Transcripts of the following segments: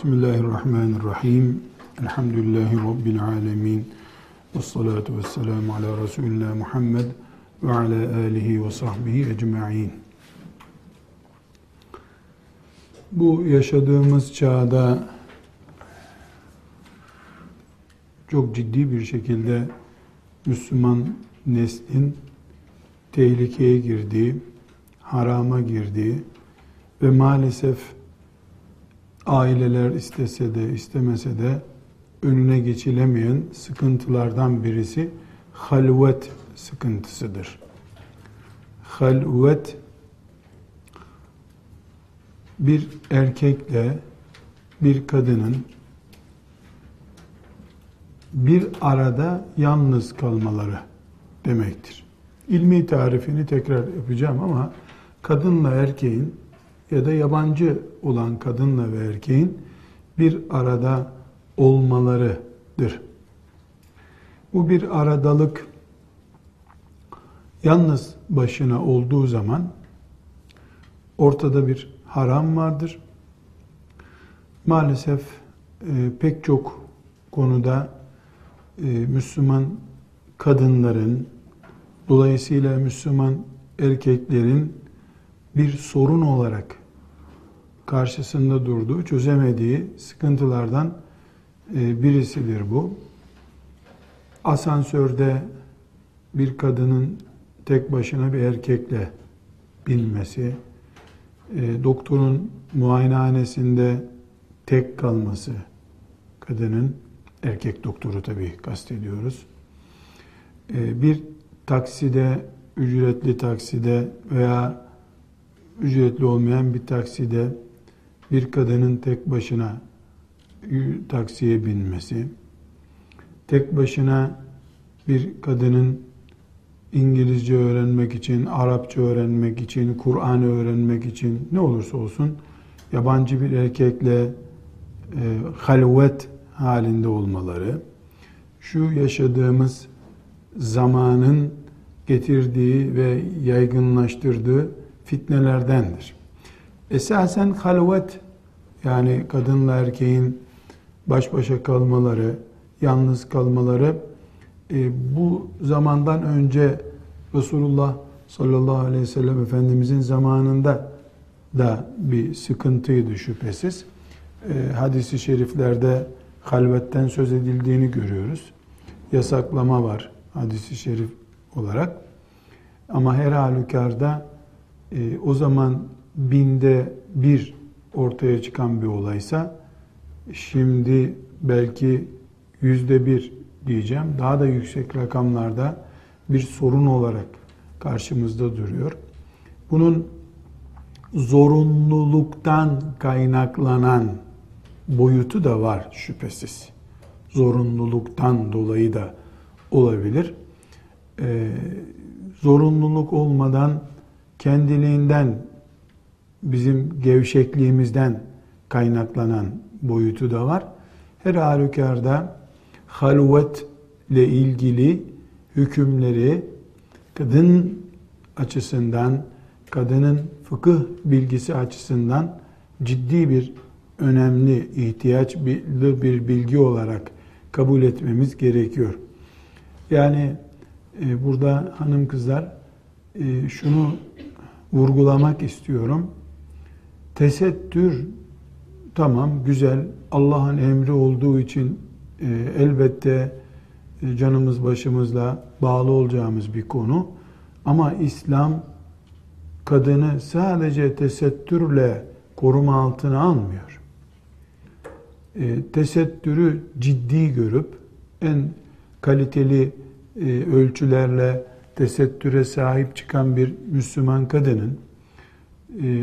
Bismillahirrahmanirrahim. Elhamdülillahi Rabbil alemin. Ve salatu ve selamu ala Resulina Muhammed ve ala alihi ve sahbihi ecma'in. Bu yaşadığımız çağda çok ciddi bir şekilde Müslüman neslin tehlikeye girdiği, harama girdiği ve maalesef aileler istese de istemese de önüne geçilemeyen sıkıntılardan birisi halvet sıkıntısıdır. Halvet bir erkekle bir kadının bir arada yalnız kalmaları demektir. İlmi tarifini tekrar yapacağım ama kadınla erkeğin ya da yabancı olan kadınla ve erkeğin bir arada olmalarıdır. Bu bir aradalık yalnız başına olduğu zaman ortada bir haram vardır. Maalesef e, pek çok konuda e, Müslüman kadınların dolayısıyla Müslüman erkeklerin bir sorun olarak karşısında durduğu, çözemediği sıkıntılardan e, birisidir bu. Asansörde bir kadının tek başına bir erkekle binmesi, e, doktorun muayenehanesinde tek kalması, kadının, erkek doktoru tabii kastediyoruz. E, bir takside, ücretli takside veya ücretli olmayan bir takside bir kadının tek başına taksiye binmesi, tek başına bir kadının İngilizce öğrenmek için, Arapça öğrenmek için, Kur'an öğrenmek için ne olursa olsun yabancı bir erkekle e, halvet halinde olmaları, şu yaşadığımız zamanın getirdiği ve yaygınlaştırdığı fitnelerdendir. Esasen halvet yani kadınla erkeğin baş başa kalmaları, yalnız kalmaları e, bu zamandan önce Resulullah sallallahu aleyhi ve sellem Efendimizin zamanında da bir sıkıntıydı şüphesiz. E, hadisi şeriflerde halvetten söz edildiğini görüyoruz. Yasaklama var hadisi şerif olarak. Ama her halükarda e, o zaman binde bir ortaya çıkan bir olaysa şimdi belki yüzde bir diyeceğim daha da yüksek rakamlarda bir sorun olarak karşımızda duruyor. Bunun zorunluluktan kaynaklanan boyutu da var şüphesiz. Zorunluluktan dolayı da olabilir. Ee, zorunluluk olmadan kendiliğinden bizim gevşekliğimizden kaynaklanan boyutu da var. Her halükarda halvet ile ilgili hükümleri kadın açısından, kadının fıkıh bilgisi açısından ciddi bir önemli ihtiyaç bir bilgi olarak kabul etmemiz gerekiyor. Yani e, burada hanım kızlar e, şunu vurgulamak istiyorum. Tesettür tamam güzel Allah'ın emri olduğu için e, elbette e, canımız başımızla bağlı olacağımız bir konu. Ama İslam kadını sadece tesettürle koruma altına almıyor. E, tesettürü ciddi görüp en kaliteli e, ölçülerle tesettüre sahip çıkan bir Müslüman kadının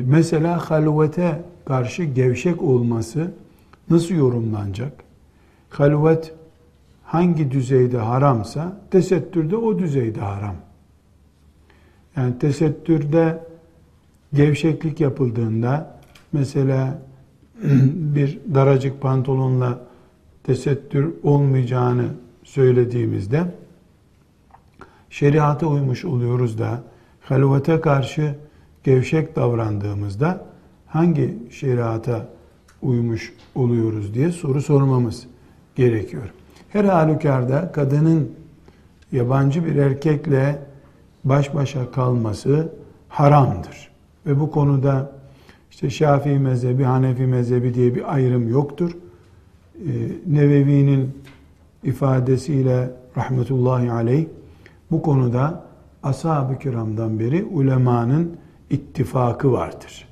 mesela halvete karşı gevşek olması nasıl yorumlanacak? Halvet hangi düzeyde haramsa tesettürde o düzeyde haram. Yani tesettürde gevşeklik yapıldığında mesela bir daracık pantolonla tesettür olmayacağını söylediğimizde şeriata uymuş oluyoruz da halvete karşı gevşek davrandığımızda hangi şeriata uymuş oluyoruz diye soru sormamız gerekiyor. Her halükarda kadının yabancı bir erkekle baş başa kalması haramdır. Ve bu konuda işte Şafii mezhebi, Hanefi mezhebi diye bir ayrım yoktur. Ee, Nevevi'nin ifadesiyle rahmetullahi aleyh bu konuda ashab-ı kiramdan beri ulemanın ittifakı vardır.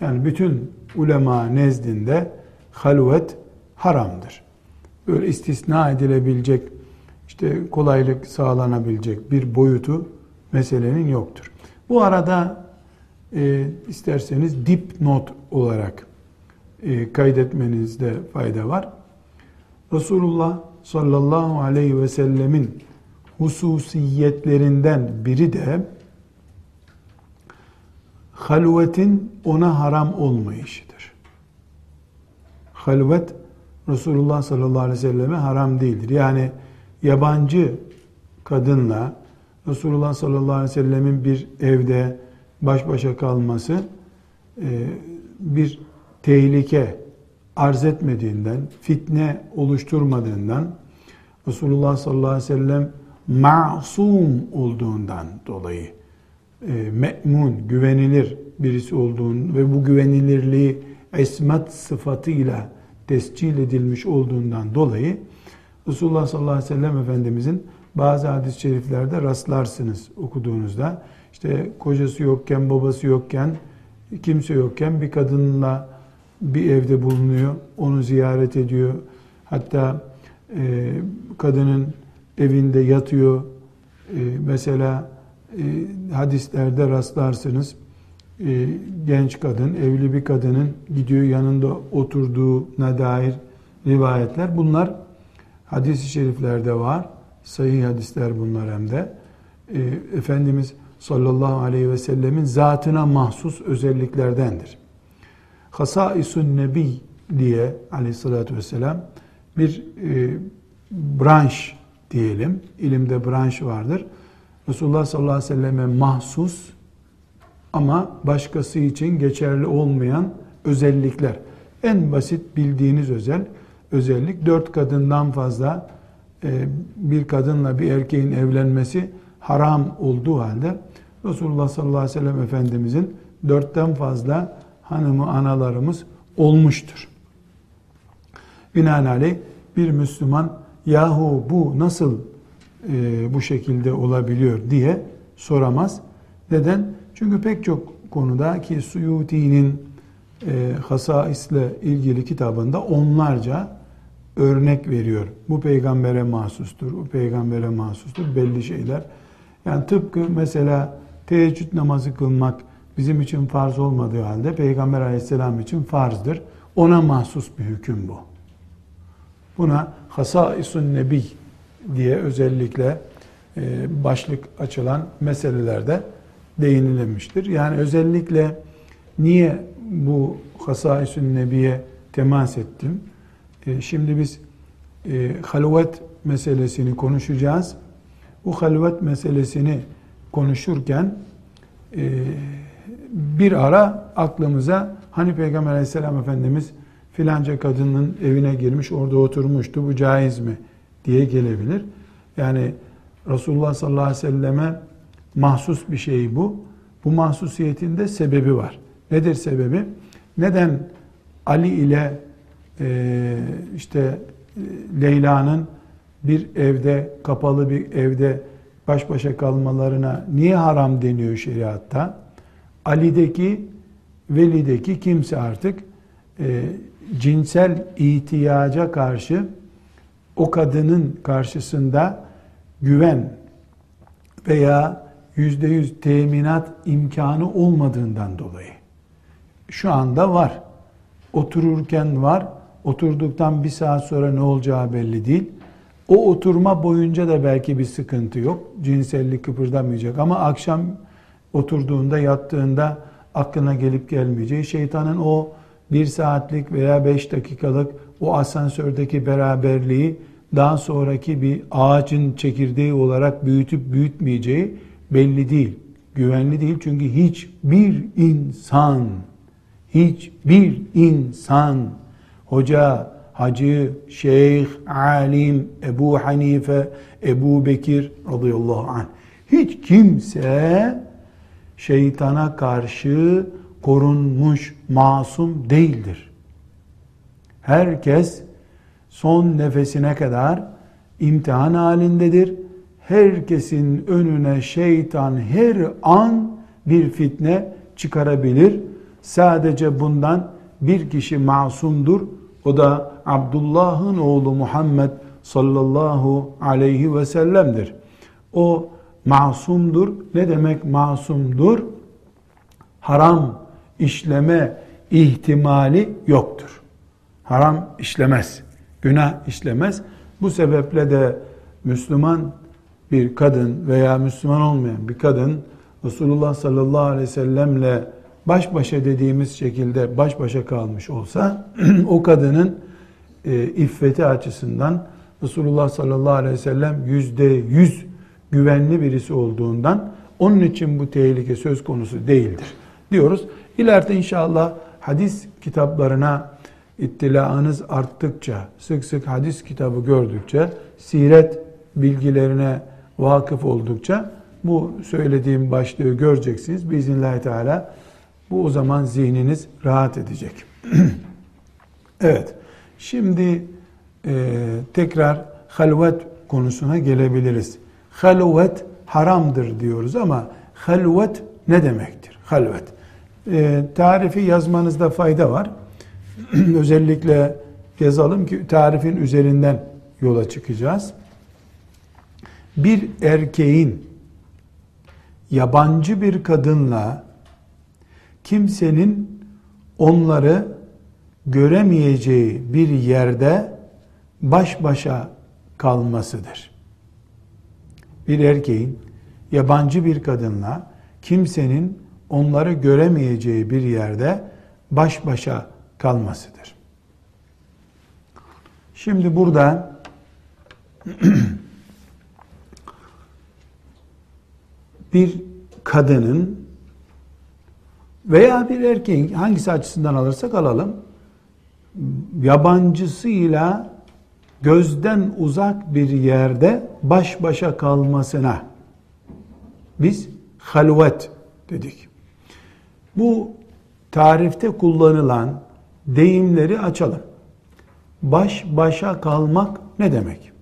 Yani bütün ulema nezdinde halvet haramdır. Böyle istisna edilebilecek, işte kolaylık sağlanabilecek bir boyutu meselenin yoktur. Bu arada e, isterseniz dipnot olarak e, kaydetmenizde fayda var. Resulullah sallallahu aleyhi ve sellemin hususiyetlerinden biri de halvetin ona haram olmayışıdır. Halvet Resulullah sallallahu aleyhi ve selleme haram değildir. Yani yabancı kadınla Resulullah sallallahu aleyhi ve sellemin bir evde baş başa kalması e, bir tehlike arz etmediğinden, fitne oluşturmadığından, Resulullah sallallahu aleyhi ve sellem masum olduğundan dolayı me'mun, güvenilir birisi olduğun ve bu güvenilirliği esmet sıfatıyla tescil edilmiş olduğundan dolayı Resulullah sallallahu aleyhi ve sellem Efendimizin bazı hadis-i şeriflerde rastlarsınız okuduğunuzda. İşte kocası yokken, babası yokken, kimse yokken bir kadınla bir evde bulunuyor, onu ziyaret ediyor. Hatta e, kadının evinde yatıyor. E, mesela e, hadislerde rastlarsınız. E, genç kadın, evli bir kadının gidiyor yanında oturduğuna dair rivayetler. Bunlar hadis-i şeriflerde var. Sahih hadisler bunlar hem de. E, Efendimiz sallallahu aleyhi ve sellemin zatına mahsus özelliklerdendir. Hasaisun Nebi diye aleyhissalatü vesselam bir e, branş diyelim. İlimde branş vardır. Resulullah sallallahu aleyhi ve selleme mahsus ama başkası için geçerli olmayan özellikler. En basit bildiğiniz özel özellik dört kadından fazla e, bir kadınla bir erkeğin evlenmesi haram olduğu halde Resulullah sallallahu aleyhi ve sellem Efendimizin dörtten fazla hanımı analarımız olmuştur. Binaenaleyh bir Müslüman yahu bu nasıl e, bu şekilde olabiliyor diye soramaz. Neden? Çünkü pek çok konuda ki Suyuti'nin e, hasaisle ilgili kitabında onlarca örnek veriyor. Bu peygambere mahsustur, bu peygambere mahsustur belli şeyler. Yani tıpkı mesela teheccüd namazı kılmak bizim için farz olmadığı halde Peygamber aleyhisselam için farzdır. Ona mahsus bir hüküm bu. Buna hasaisun nebi diye özellikle e, başlık açılan meselelerde değinilmiştir. Yani özellikle niye bu hasaisun nebiye temas ettim? E, şimdi biz e, halvet meselesini konuşacağız. Bu halvet meselesini konuşurken bir ara aklımıza hani Peygamber aleyhisselam efendimiz filanca kadının evine girmiş orada oturmuştu bu caiz mi diye gelebilir. Yani Resulullah sallallahu aleyhi ve selleme mahsus bir şey bu. Bu mahsusiyetin de sebebi var. Nedir sebebi? Neden Ali ile e, işte e, Leyla'nın bir evde, kapalı bir evde baş başa kalmalarına niye haram deniyor şeriatta? Ali'deki, Veli'deki kimse artık e, cinsel ihtiyaca karşı o kadının karşısında güven veya yüzde yüz teminat imkanı olmadığından dolayı. Şu anda var. Otururken var. Oturduktan bir saat sonra ne olacağı belli değil. O oturma boyunca da belki bir sıkıntı yok. Cinsellik kıpırdamayacak ama akşam oturduğunda, yattığında aklına gelip gelmeyeceği şeytanın o bir saatlik veya beş dakikalık o asansördeki beraberliği daha sonraki bir ağacın çekirdeği olarak büyütüp büyütmeyeceği belli değil. Güvenli değil çünkü hiçbir insan hiçbir insan, hoca, hacı, şeyh, alim, Ebu Hanife, Ebu Bekir radıyallahu anh, hiç kimse şeytana karşı korunmuş, masum değildir. Herkes son nefesine kadar imtihan halindedir. Herkesin önüne şeytan her an bir fitne çıkarabilir. Sadece bundan bir kişi masumdur. O da Abdullah'ın oğlu Muhammed sallallahu aleyhi ve sellem'dir. O masumdur. Ne demek masumdur? Haram işleme ihtimali yoktur. Haram işlemez. Günah işlemez. Bu sebeple de Müslüman bir kadın veya Müslüman olmayan bir kadın Resulullah sallallahu aleyhi ve sellemle baş başa dediğimiz şekilde baş başa kalmış olsa o kadının e, iffeti açısından Resulullah sallallahu aleyhi ve sellem yüzde yüz güvenli birisi olduğundan onun için bu tehlike söz konusu değildir diyoruz. İleride inşallah hadis kitaplarına ittilaınız arttıkça, sık sık hadis kitabı gördükçe, siret bilgilerine vakıf oldukça bu söylediğim başlığı göreceksiniz. Biiznillahü Teala bu o zaman zihniniz rahat edecek. evet, şimdi e, tekrar halvet konusuna gelebiliriz. Halvet haramdır diyoruz ama halvet ne demektir? Halvet. E, tarifi yazmanızda fayda var. Özellikle yazalım ki tarifin üzerinden yola çıkacağız. Bir erkeğin yabancı bir kadınla kimsenin onları göremeyeceği bir yerde baş başa kalmasıdır. Bir erkeğin yabancı bir kadınla kimsenin onları göremeyeceği bir yerde baş başa kalmasıdır. Şimdi burada bir kadının veya bir erkeğin hangisi açısından alırsak alalım yabancısıyla gözden uzak bir yerde baş başa kalmasına biz halvet dedik. Bu tarifte kullanılan deyimleri açalım. Baş başa kalmak ne demek?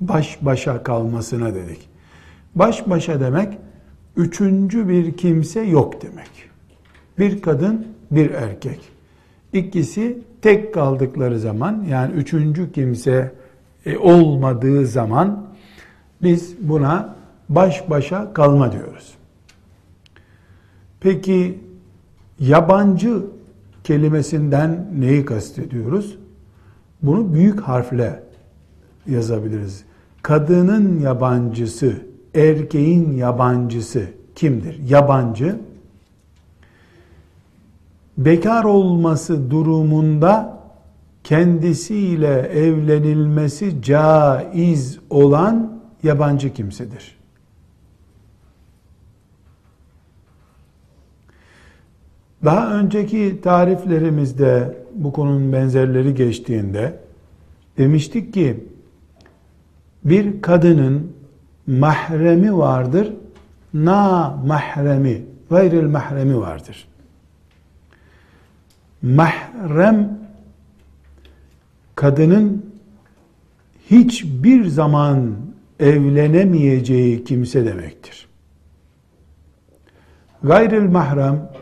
Baş başa kalmasına dedik. Baş başa demek üçüncü bir kimse yok demek. Bir kadın, bir erkek. İkisi tek kaldıkları zaman yani üçüncü kimse e, olmadığı zaman biz buna baş başa kalma diyoruz. Peki yabancı kelimesinden neyi kastediyoruz? Bunu büyük harfle yazabiliriz. Kadının yabancısı, erkeğin yabancısı kimdir? Yabancı bekar olması durumunda kendisiyle evlenilmesi caiz olan yabancı kimsedir. Daha önceki tariflerimizde bu konunun benzerleri geçtiğinde demiştik ki bir kadının mahremi vardır, na mahremi, gayril mahremi vardır. Mahrem kadının hiçbir zaman evlenemeyeceği kimse demektir. Gayril mahrem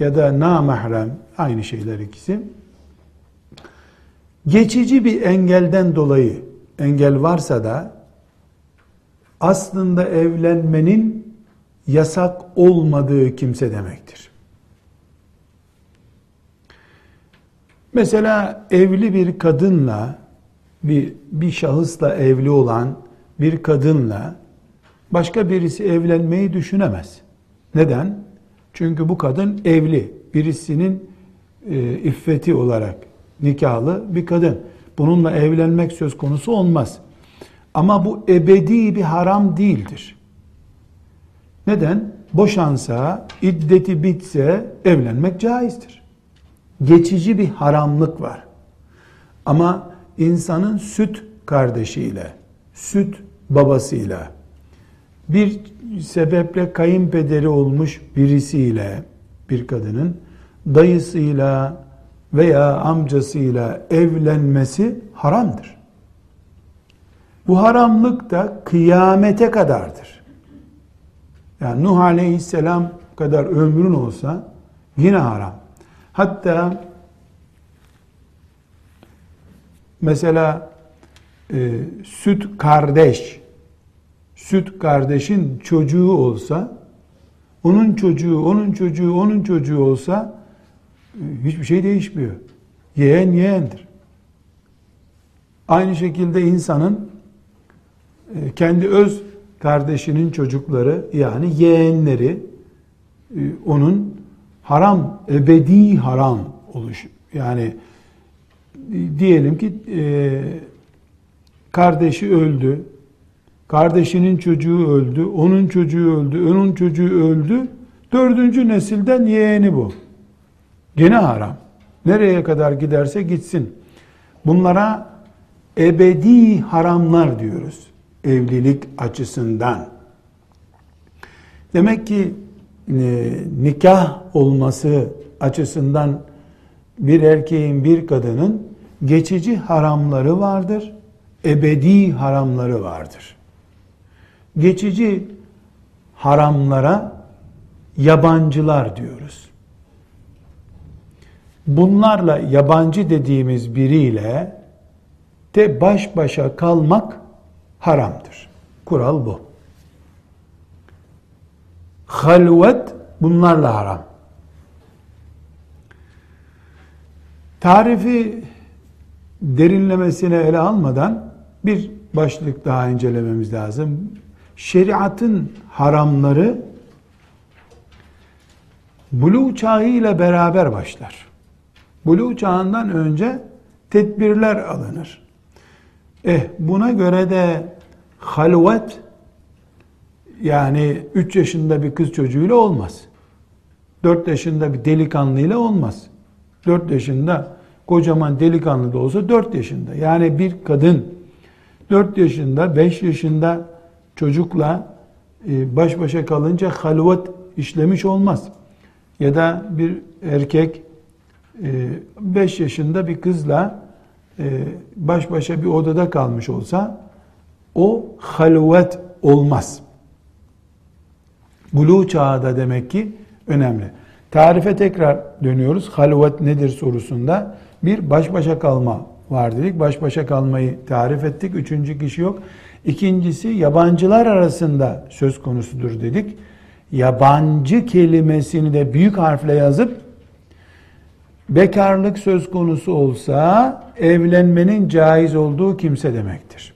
ya da namahrem aynı şeyler ikisi. Geçici bir engelden dolayı engel varsa da aslında evlenmenin yasak olmadığı kimse demektir. Mesela evli bir kadınla bir bir şahısla evli olan bir kadınla başka birisi evlenmeyi düşünemez. Neden? Çünkü bu kadın evli, birisinin e, iffeti olarak nikahlı bir kadın. Bununla evlenmek söz konusu olmaz. Ama bu ebedi bir haram değildir. Neden? Boşansa, iddeti bitse evlenmek caizdir. geçici bir haramlık var. Ama insanın süt kardeşiyle, süt babasıyla, bir sebeple kayınpederi olmuş birisiyle, bir kadının dayısıyla veya amcasıyla evlenmesi haramdır. Bu haramlık da kıyamete kadardır. Yani Nuh Aleyhisselam kadar ömrün olsa yine haram. Hatta mesela e, süt kardeş, süt kardeşin çocuğu olsa, onun çocuğu, onun çocuğu, onun çocuğu olsa e, hiçbir şey değişmiyor. Yeğen yeğendir. Aynı şekilde insanın e, kendi öz kardeşinin çocukları yani yeğenleri e, onun haram, ebedi haram oluş. Yani diyelim ki kardeşi öldü, kardeşinin çocuğu öldü, onun çocuğu öldü, onun çocuğu öldü. Dördüncü nesilden yeğeni bu. Gene haram. Nereye kadar giderse gitsin. Bunlara ebedi haramlar diyoruz. Evlilik açısından. Demek ki e, nikah olması açısından bir erkeğin bir kadının geçici haramları vardır ebedi haramları vardır. Geçici haramlara yabancılar diyoruz. Bunlarla yabancı dediğimiz biriyle de baş başa kalmak haramdır. Kural bu. Halvet bunlarla haram. Tarifi derinlemesine ele almadan bir başlık daha incelememiz lazım. Şeriatın haramları buluğ çağı ile beraber başlar. Buluğ çağından önce tedbirler alınır. Eh buna göre de halvet yani 3 yaşında bir kız çocuğuyla olmaz. 4 yaşında bir delikanlıyla olmaz. 4 yaşında kocaman delikanlı da olsa 4 yaşında. Yani bir kadın 4 yaşında, 5 yaşında çocukla e, baş başa kalınca halvet işlemiş olmaz. Ya da bir erkek 5 e, yaşında bir kızla e, baş başa bir odada kalmış olsa o halvet olmaz. Buluğ çağı da demek ki önemli. Tarife tekrar dönüyoruz. Halvet nedir sorusunda bir baş başa kalma var dedik. Baş başa kalmayı tarif ettik. Üçüncü kişi yok. İkincisi yabancılar arasında söz konusudur dedik. Yabancı kelimesini de büyük harfle yazıp bekarlık söz konusu olsa evlenmenin caiz olduğu kimse demektir.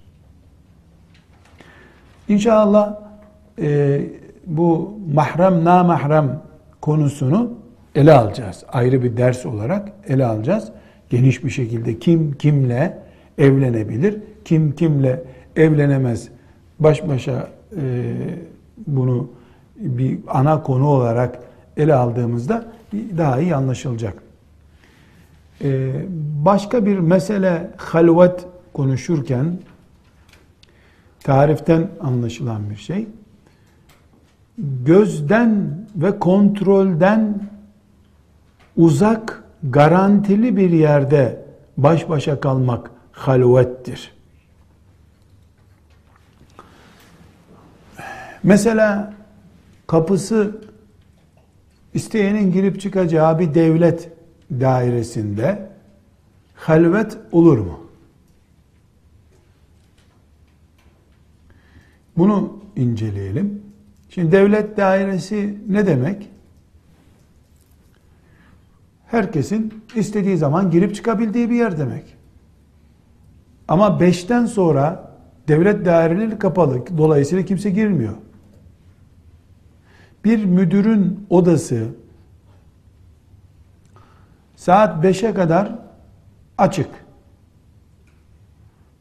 İnşallah e, bu mahrem namahrem konusunu ele alacağız. Ayrı bir ders olarak ele alacağız geniş bir şekilde kim kimle evlenebilir, kim kimle evlenemez. Baş başa e, bunu bir ana konu olarak ele aldığımızda daha iyi anlaşılacak. E, başka bir mesele halvet konuşurken tariften anlaşılan bir şey. Gözden ve kontrolden uzak garantili bir yerde baş başa kalmak halvettir. Mesela kapısı isteyenin girip çıkacağı bir devlet dairesinde halvet olur mu? Bunu inceleyelim. Şimdi devlet dairesi ne demek? herkesin istediği zaman girip çıkabildiği bir yer demek. Ama beşten sonra devlet daireleri kapalı. Dolayısıyla kimse girmiyor. Bir müdürün odası saat 5'e kadar açık.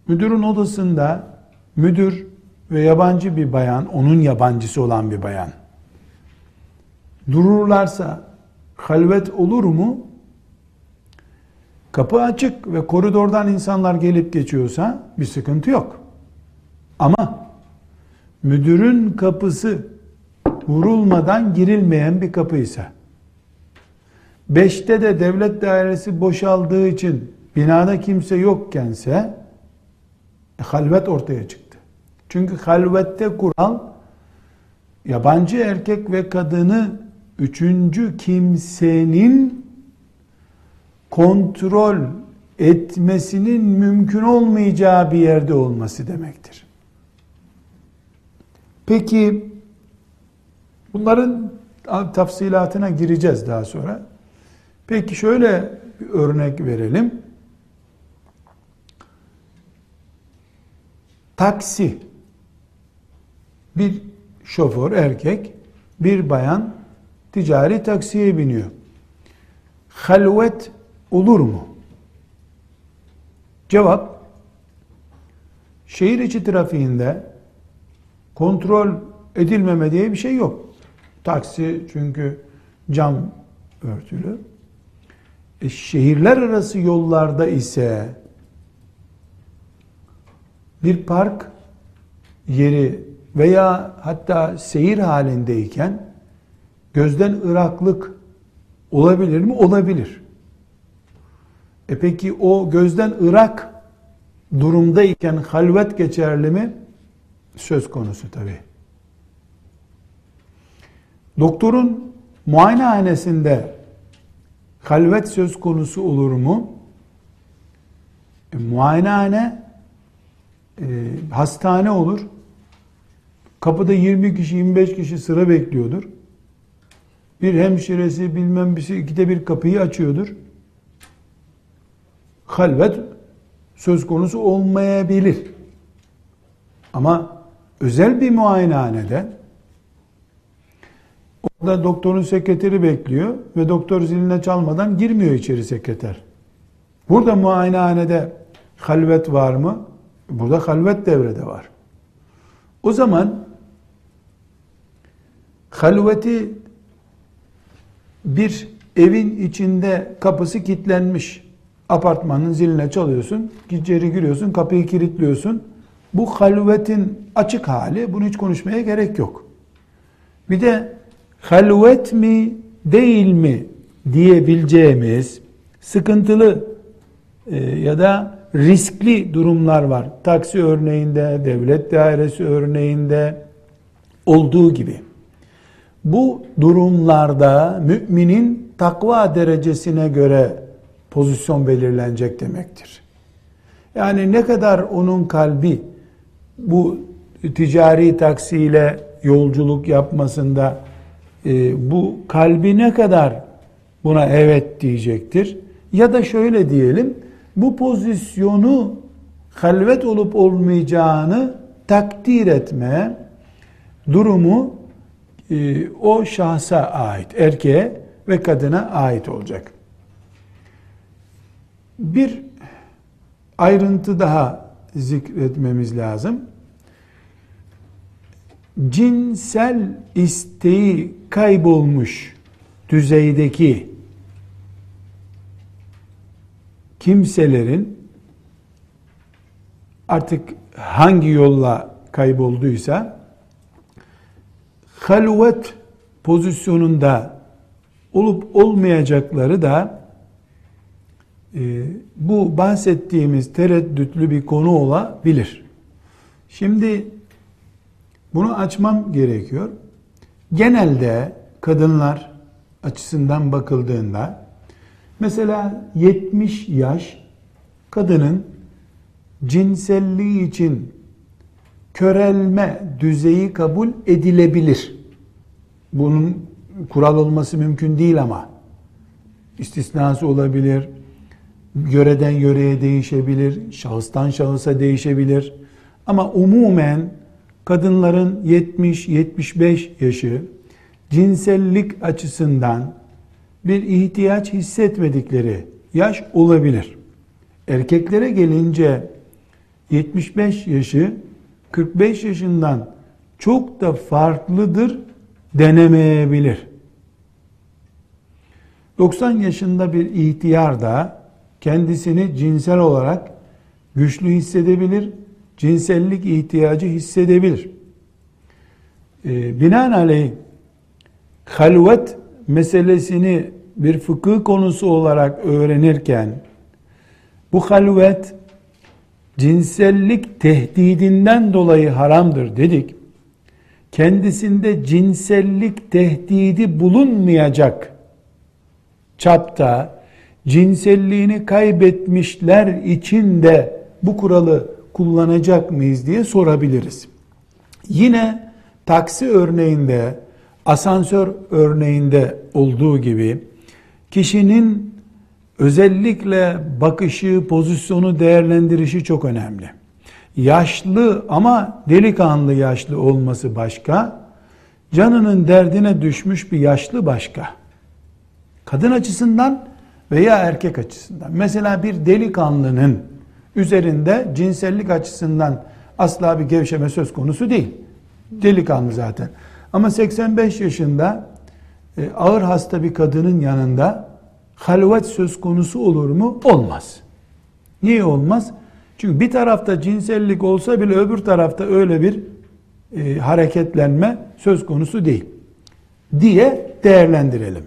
Müdürün odasında müdür ve yabancı bir bayan, onun yabancısı olan bir bayan dururlarsa halvet olur mu? Kapı açık ve koridordan insanlar gelip geçiyorsa bir sıkıntı yok. Ama müdürün kapısı vurulmadan girilmeyen bir kapıysa, beşte de devlet dairesi boşaldığı için binada kimse yokkense e, halvet ortaya çıktı. Çünkü halvette kural yabancı erkek ve kadını üçüncü kimsenin kontrol etmesinin mümkün olmayacağı bir yerde olması demektir. Peki bunların tafsilatına gireceğiz daha sonra. Peki şöyle bir örnek verelim. Taksi bir şoför erkek bir bayan ticari taksiye biniyor. Halvet olur mu? Cevap şehir içi trafiğinde kontrol edilmeme diye bir şey yok. Taksi çünkü cam örtülü. E, şehirler arası yollarda ise bir park yeri veya hatta seyir halindeyken gözden ıraklık olabilir mi? Olabilir. E peki o gözden ırak durumdayken halvet geçerli mi? Söz konusu tabi. Doktorun muayenehanesinde halvet söz konusu olur mu? E, muayenehane e, hastane olur. Kapıda 20 kişi 25 kişi sıra bekliyordur. Bir hemşiresi bilmem birisi ikide bir kapıyı açıyordur. Halvet söz konusu olmayabilir. Ama özel bir muayenehanede orada doktorun sekreteri bekliyor ve doktor ziline çalmadan girmiyor içeri sekreter. Burada muayenehanede halvet var mı? Burada halvet devrede var. O zaman halveti bir evin içinde kapısı kilitlenmiş apartmanın ziline çalıyorsun, içeri giriyorsun, kapıyı kilitliyorsun. Bu halvetin açık hali, bunu hiç konuşmaya gerek yok. Bir de halvet mi değil mi diyebileceğimiz sıkıntılı e, ya da riskli durumlar var. Taksi örneğinde, devlet dairesi örneğinde olduğu gibi. Bu durumlarda müminin takva derecesine göre pozisyon belirlenecek demektir. Yani ne kadar onun kalbi bu ticari taksiyle yolculuk yapmasında e, bu kalbi ne kadar buna evet diyecektir. Ya da şöyle diyelim, bu pozisyonu halvet olup olmayacağını takdir etme durumu e, o şahsa ait, erkeğe ve kadına ait olacak. Bir ayrıntı daha zikretmemiz lazım. Cinsel isteği kaybolmuş düzeydeki kimselerin artık hangi yolla kaybolduysa halvet pozisyonunda olup olmayacakları da e, bu bahsettiğimiz tereddütlü bir konu olabilir. Şimdi bunu açmam gerekiyor. Genelde kadınlar açısından bakıldığında mesela 70 yaş kadının cinselliği için körelme düzeyi kabul edilebilir. Bunun kural olması mümkün değil ama istisnası olabilir, yöreden yöreye değişebilir, şahıstan şahısa değişebilir. Ama umumen kadınların 70-75 yaşı cinsellik açısından bir ihtiyaç hissetmedikleri yaş olabilir. Erkeklere gelince 75 yaşı 45 yaşından çok da farklıdır denemeyebilir. 90 yaşında bir ihtiyar da kendisini cinsel olarak güçlü hissedebilir, cinsellik ihtiyacı hissedebilir. Ee, binaenaleyh halvet meselesini bir fıkıh konusu olarak öğrenirken bu halvet cinsellik tehdidinden dolayı haramdır dedik. Kendisinde cinsellik tehdidi bulunmayacak çapta cinselliğini kaybetmişler için de bu kuralı kullanacak mıyız diye sorabiliriz. Yine taksi örneğinde, asansör örneğinde olduğu gibi kişinin özellikle bakışı, pozisyonu değerlendirişi çok önemli. Yaşlı ama delikanlı yaşlı olması başka, canının derdine düşmüş bir yaşlı başka. Kadın açısından veya erkek açısından. Mesela bir delikanlının üzerinde cinsellik açısından asla bir gevşeme söz konusu değil. Delikanlı zaten. Ama 85 yaşında e, ağır hasta bir kadının yanında halvet söz konusu olur mu? Olmaz. Niye olmaz? Çünkü bir tarafta cinsellik olsa bile öbür tarafta öyle bir e, hareketlenme söz konusu değil diye değerlendirelim.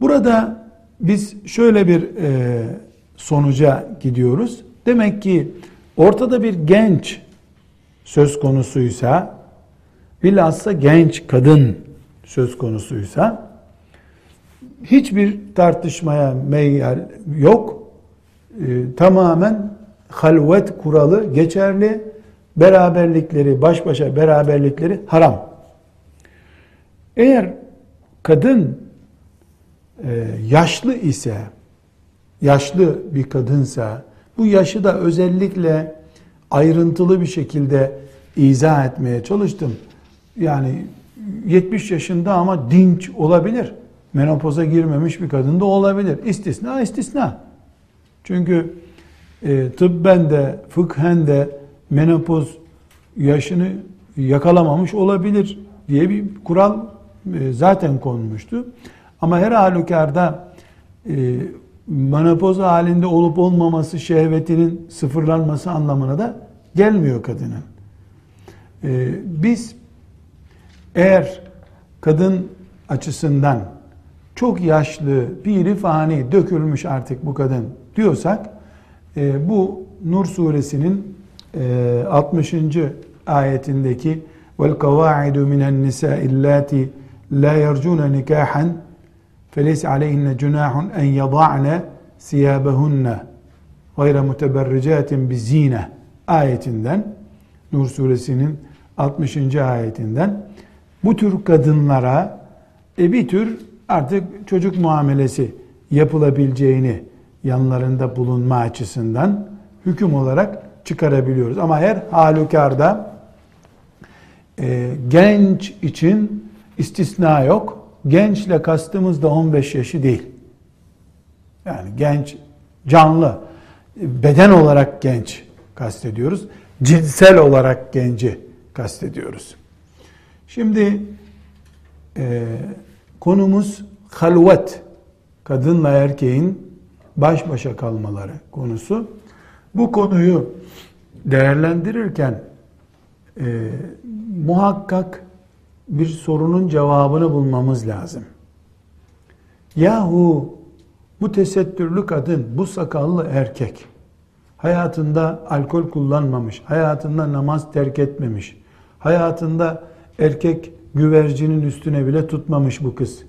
Burada biz şöyle bir e, sonuca gidiyoruz. Demek ki ortada bir genç söz konusuysa, bilhassa genç kadın söz konusuysa, hiçbir tartışmaya meyyal yok. E, tamamen halvet kuralı geçerli. Beraberlikleri, baş başa beraberlikleri haram. Eğer kadın e, yaşlı ise, yaşlı bir kadınsa, bu yaşı da özellikle ayrıntılı bir şekilde izah etmeye çalıştım. Yani 70 yaşında ama dinç olabilir. Menopoza girmemiş bir kadın da olabilir. İstisna istisna. Çünkü e, tıbben de fıkhen de menopoz yaşını yakalamamış olabilir diye bir kural e, zaten konmuştu. Ama her halükarda e, menopoz halinde olup olmaması şehvetinin sıfırlanması anlamına da gelmiyor kadının. E, biz eğer kadın açısından çok yaşlı, piri fani, dökülmüş artık bu kadın diyorsak, e, bu Nur suresinin e, 60. ayetindeki vel kavaidu minen nisa illati la yercuna nikahan فَلَيْسَ عَلَيْهِنَّ جُنَاحٌ اَنْ يَضَعْنَ سِيَابَهُنَّ غَيْرَ مُتَبَرِّجَاتٍ بِز۪ينَ ayetinden Nur suresinin 60. ayetinden bu tür kadınlara e, bir tür artık çocuk muamelesi yapılabileceğini yanlarında bulunma açısından hüküm olarak çıkarabiliyoruz. Ama her halükarda e, genç için istisna yok. Gençle kastımız da 15 yaşı değil. Yani genç, canlı, beden olarak genç kastediyoruz. Cinsel olarak genci kastediyoruz. Şimdi e, konumuz halvet, kadınla erkeğin baş başa kalmaları konusu. Bu konuyu değerlendirirken e, muhakkak bir sorunun cevabını bulmamız lazım. Yahu bu tesettürlü kadın, bu sakallı erkek hayatında alkol kullanmamış, hayatında namaz terk etmemiş, hayatında erkek güvercinin üstüne bile tutmamış bu kız.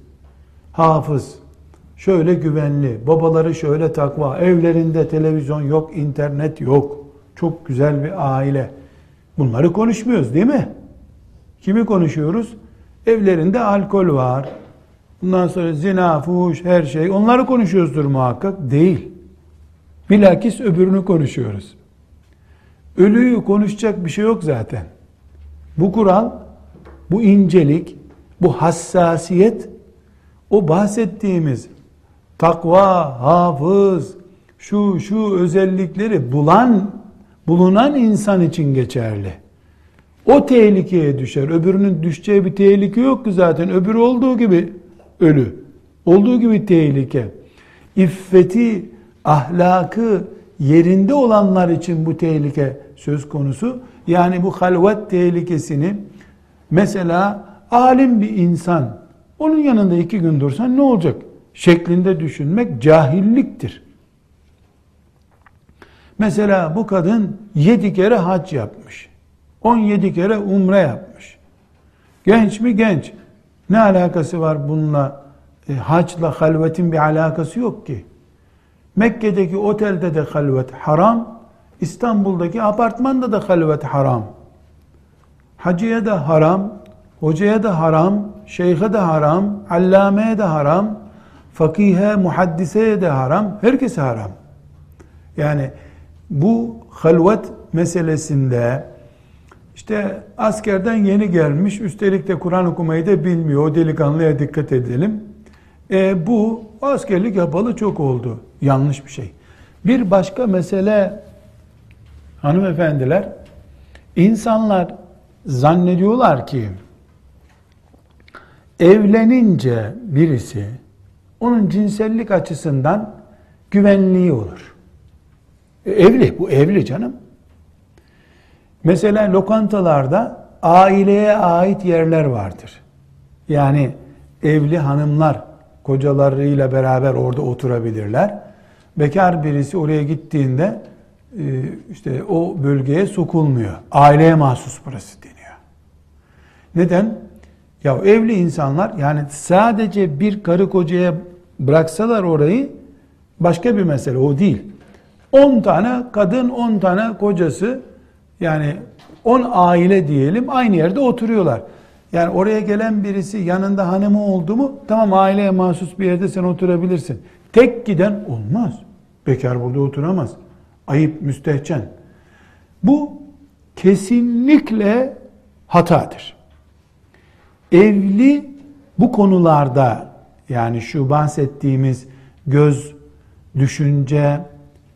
Hafız, şöyle güvenli, babaları şöyle takva, evlerinde televizyon yok, internet yok. Çok güzel bir aile. Bunları konuşmuyoruz değil mi? Kimi konuşuyoruz? Evlerinde alkol var. Bundan sonra zina, fuhuş, her şey. Onları konuşuyoruzdur muhakkak. Değil. Bilakis öbürünü konuşuyoruz. Ölüyü konuşacak bir şey yok zaten. Bu kural, bu incelik, bu hassasiyet, o bahsettiğimiz takva, hafız, şu şu özellikleri bulan, bulunan insan için geçerli. O tehlikeye düşer. Öbürünün düşeceği bir tehlike yok ki zaten. Öbürü olduğu gibi ölü. Olduğu gibi tehlike. iffeti, ahlakı yerinde olanlar için bu tehlike söz konusu. Yani bu halvet tehlikesini mesela alim bir insan onun yanında iki gün dursan ne olacak? Şeklinde düşünmek cahilliktir. Mesela bu kadın yedi kere hac yapmış. On yedi kere umre yapmış. Genç mi genç? Ne alakası var bununla? E, hacla halvetin bir alakası yok ki. Mekke'deki otelde de halvet haram, İstanbul'daki apartmanda da halvet haram. Hacıya da haram, hocaya da haram, şeyhe de haram, allameye de haram, fakihe, muhaddiseye de haram, herkese haram. Yani bu halvet meselesinde işte askerden yeni gelmiş, üstelik de Kur'an okumayı da bilmiyor. O delikanlıya dikkat edelim. E, bu askerlik yapalı çok oldu. Yanlış bir şey. Bir başka mesele hanımefendiler, insanlar zannediyorlar ki evlenince birisi onun cinsellik açısından güvenliği olur. E, evli, bu evli canım. Mesela lokantalarda aileye ait yerler vardır. Yani evli hanımlar kocalarıyla beraber orada oturabilirler. Bekar birisi oraya gittiğinde e, işte o bölgeye sokulmuyor. Aileye mahsus burası deniyor. Neden? Ya evli insanlar yani sadece bir karı kocaya bıraksalar orayı başka bir mesele o değil. 10 tane kadın 10 tane kocası yani 10 aile diyelim aynı yerde oturuyorlar. Yani oraya gelen birisi yanında hanımı oldu mu tamam aileye mahsus bir yerde sen oturabilirsin. Tek giden olmaz. Bekar burada oturamaz. Ayıp, müstehcen. Bu kesinlikle hatadır. Evli bu konularda yani şu bahsettiğimiz göz, düşünce,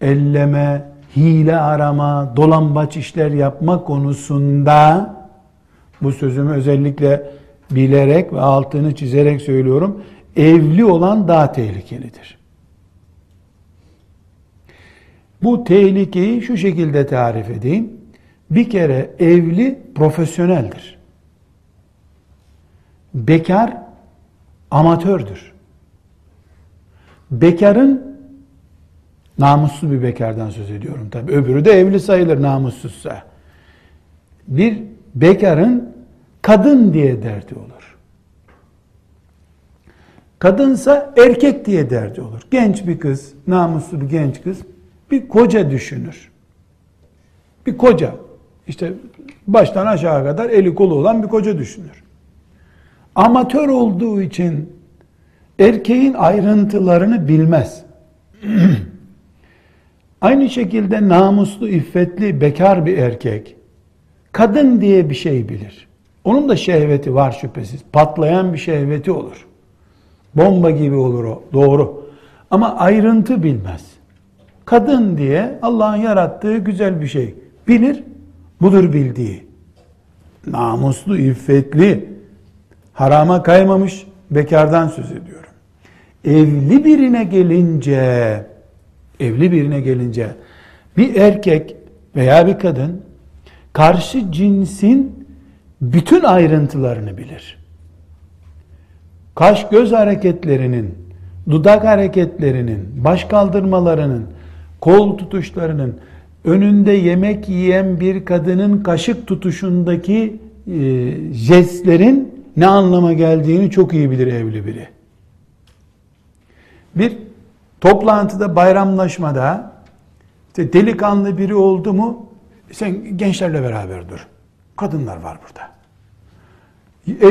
elleme, hile arama, dolambaç işler yapma konusunda bu sözümü özellikle bilerek ve altını çizerek söylüyorum. Evli olan daha tehlikelidir. Bu tehlikeyi şu şekilde tarif edeyim. Bir kere evli profesyoneldir. Bekar amatördür. Bekarın namuslu bir bekardan söz ediyorum tabi. Öbürü de evli sayılır namussuzsa. Bir bekarın kadın diye derdi olur. Kadınsa erkek diye derdi olur. Genç bir kız, namuslu bir genç kız bir koca düşünür. Bir koca. İşte baştan aşağı kadar eli kolu olan bir koca düşünür. Amatör olduğu için erkeğin ayrıntılarını bilmez. Aynı şekilde namuslu, iffetli, bekar bir erkek kadın diye bir şey bilir. Onun da şehveti var şüphesiz. Patlayan bir şehveti olur. Bomba gibi olur o. Doğru. Ama ayrıntı bilmez. Kadın diye Allah'ın yarattığı güzel bir şey. Bilir. Budur bildiği. Namuslu, iffetli, harama kaymamış bekardan söz ediyorum. Evli birine gelince, evli birine gelince bir erkek veya bir kadın karşı cinsin bütün ayrıntılarını bilir. Kaş göz hareketlerinin, dudak hareketlerinin, baş kaldırmalarının, kol tutuşlarının, önünde yemek yiyen bir kadının kaşık tutuşundaki e, jestlerin ne anlama geldiğini çok iyi bilir evli biri. Bir toplantıda, bayramlaşmada işte delikanlı biri oldu mu sen gençlerle beraber dur. Kadınlar var burada.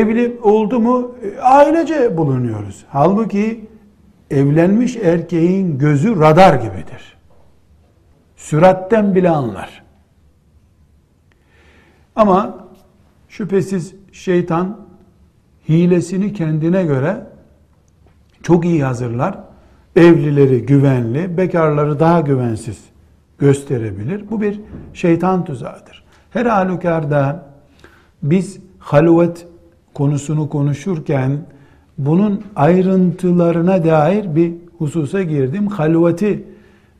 Evli oldu mu ailece bulunuyoruz. Halbuki evlenmiş erkeğin gözü radar gibidir. Süratten bile anlar. Ama şüphesiz şeytan hilesini kendine göre çok iyi hazırlar. Evlileri güvenli, bekarları daha güvensiz gösterebilir. Bu bir şeytan tuzağıdır. Her halükarda biz halvet konusunu konuşurken bunun ayrıntılarına dair bir hususa girdim. Halveti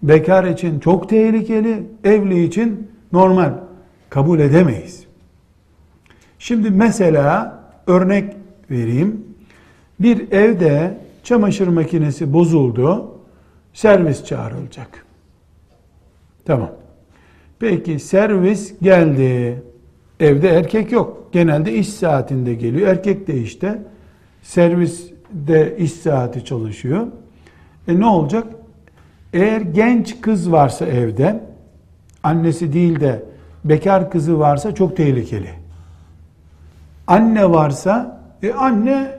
bekar için çok tehlikeli, evli için normal kabul edemeyiz. Şimdi mesela örnek vereyim. Bir evde çamaşır makinesi bozuldu, servis çağrılacak. Tamam. Peki servis geldi. Evde erkek yok. Genelde iş saatinde geliyor. Erkek de işte serviste iş saati çalışıyor. E ne olacak? Eğer genç kız varsa evde, annesi değil de bekar kızı varsa çok tehlikeli. Anne varsa, e anne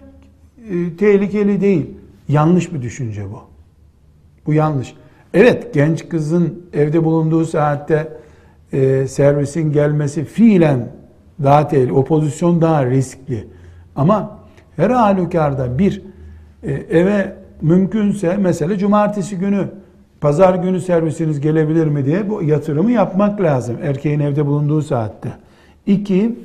e, tehlikeli değil. Yanlış bir düşünce bu. Bu yanlış. Evet genç kızın evde bulunduğu saatte e, servisin gelmesi fiilen daha tehlikeli. O pozisyon daha riskli. Ama her halükarda bir e, eve mümkünse mesela cumartesi günü pazar günü servisiniz gelebilir mi diye bu yatırımı yapmak lazım erkeğin evde bulunduğu saatte. İki,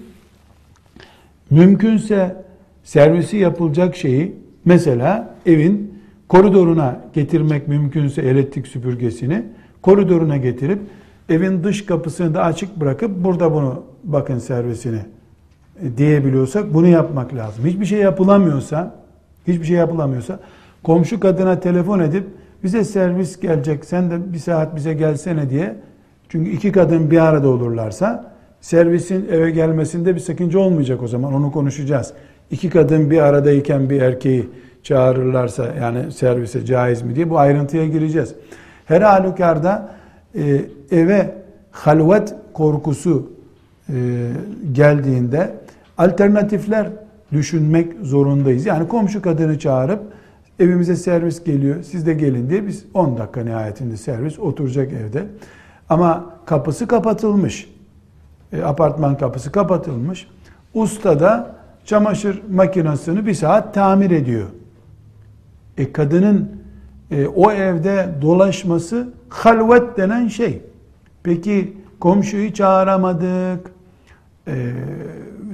mümkünse servisi yapılacak şeyi mesela evin koridoruna getirmek mümkünse elektrik süpürgesini koridoruna getirip evin dış kapısını da açık bırakıp burada bunu bakın servisini e, diyebiliyorsak bunu yapmak lazım. Hiçbir şey yapılamıyorsa hiçbir şey yapılamıyorsa komşu kadına telefon edip bize servis gelecek sen de bir saat bize gelsene diye çünkü iki kadın bir arada olurlarsa servisin eve gelmesinde bir sakınca olmayacak o zaman onu konuşacağız. İki kadın bir aradayken bir erkeği çağırırlarsa yani servise caiz mi diye bu ayrıntıya gireceğiz. Her halükarda e, eve halvet korkusu e, geldiğinde alternatifler düşünmek zorundayız. Yani komşu kadını çağırıp evimize servis geliyor siz de gelin diye biz 10 dakika nihayetinde servis oturacak evde. Ama kapısı kapatılmış. E, apartman kapısı kapatılmış. Usta da çamaşır makinesini bir saat tamir ediyor. E kadının e, o evde dolaşması halvet denen şey. Peki komşuyu çağıramadık, e,